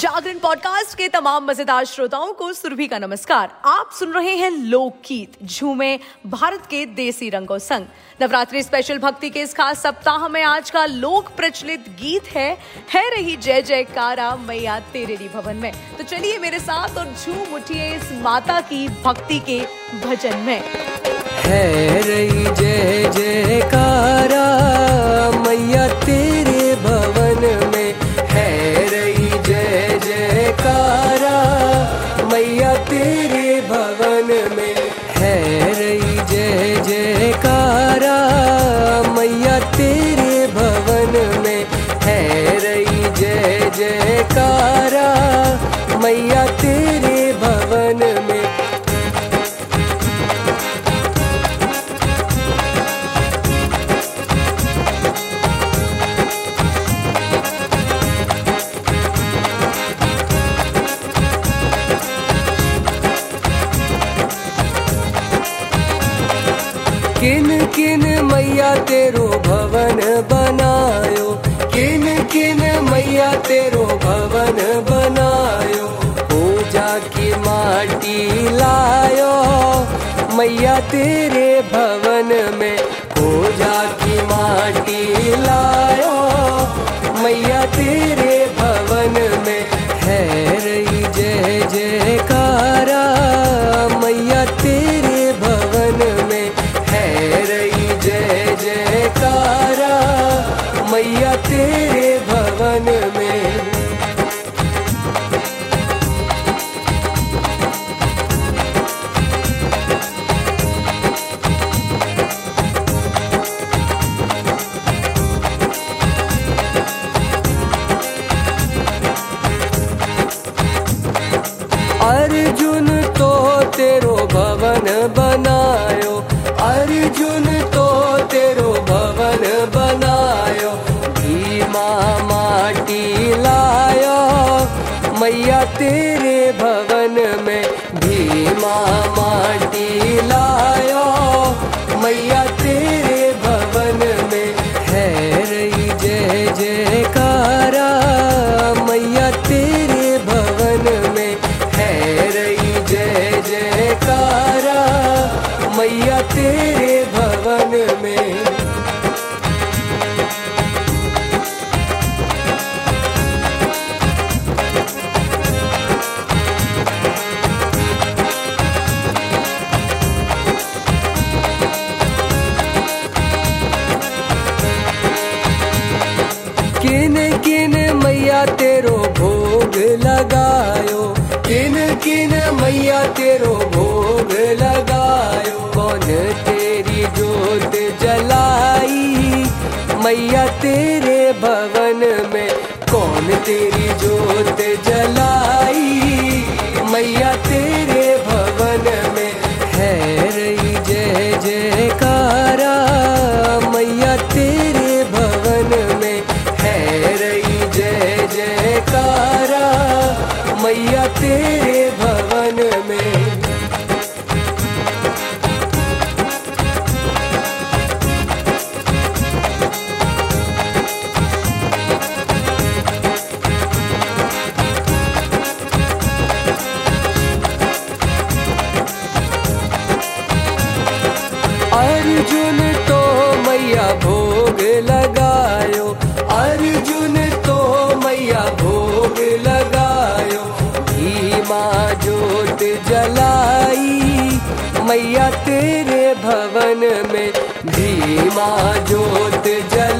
जागरण podcast के तमाम मज़ेदार श्रोताओं को सुरभि का नमस्कार। आप सुन रहे हैं लोकगीत, झूमे भारत के देसी रंगों संग। नवरात्रि स्पेशल भक्ति के इस खास सप्ताह में आज का लोक प्रचलित गीत है है रही जय जयकारा मैया तेरे भवन में। तो चलिए मेरे साथ और झूम उठिए इस माता की भक्ति के भजन में। है रही जय जयकारा किन किन मैया तेरो भवन बनायो? किन किन मैया तेरो भवन बनायो? पूजा की माटी लायो। मैया तेरे भवन में पूजा की अर्जुन तो तेरो भवन बनायो। अर्जुन तो तेरो भवन बनायो। भीमा माटी लाया। मैया तेरे भवन में भीमा तेरे भवन में। किन किन मैया तेरो भोग लगायो? किन किन मैया तेरो भोग मैया तेरे भवन में कौन तेरी जोत जलाई? मैया तेरे भवन में है रही जय जयकारा। मैया तेरे भवन में है रही जय जयकारा। मैया तेरे अर्जुन तो मैया भोग लगायो। अर्जुन तो मैया भोग लगायो। भीमा जोत जलाई। मैया तेरे भवन में भीमा जोत जलाई।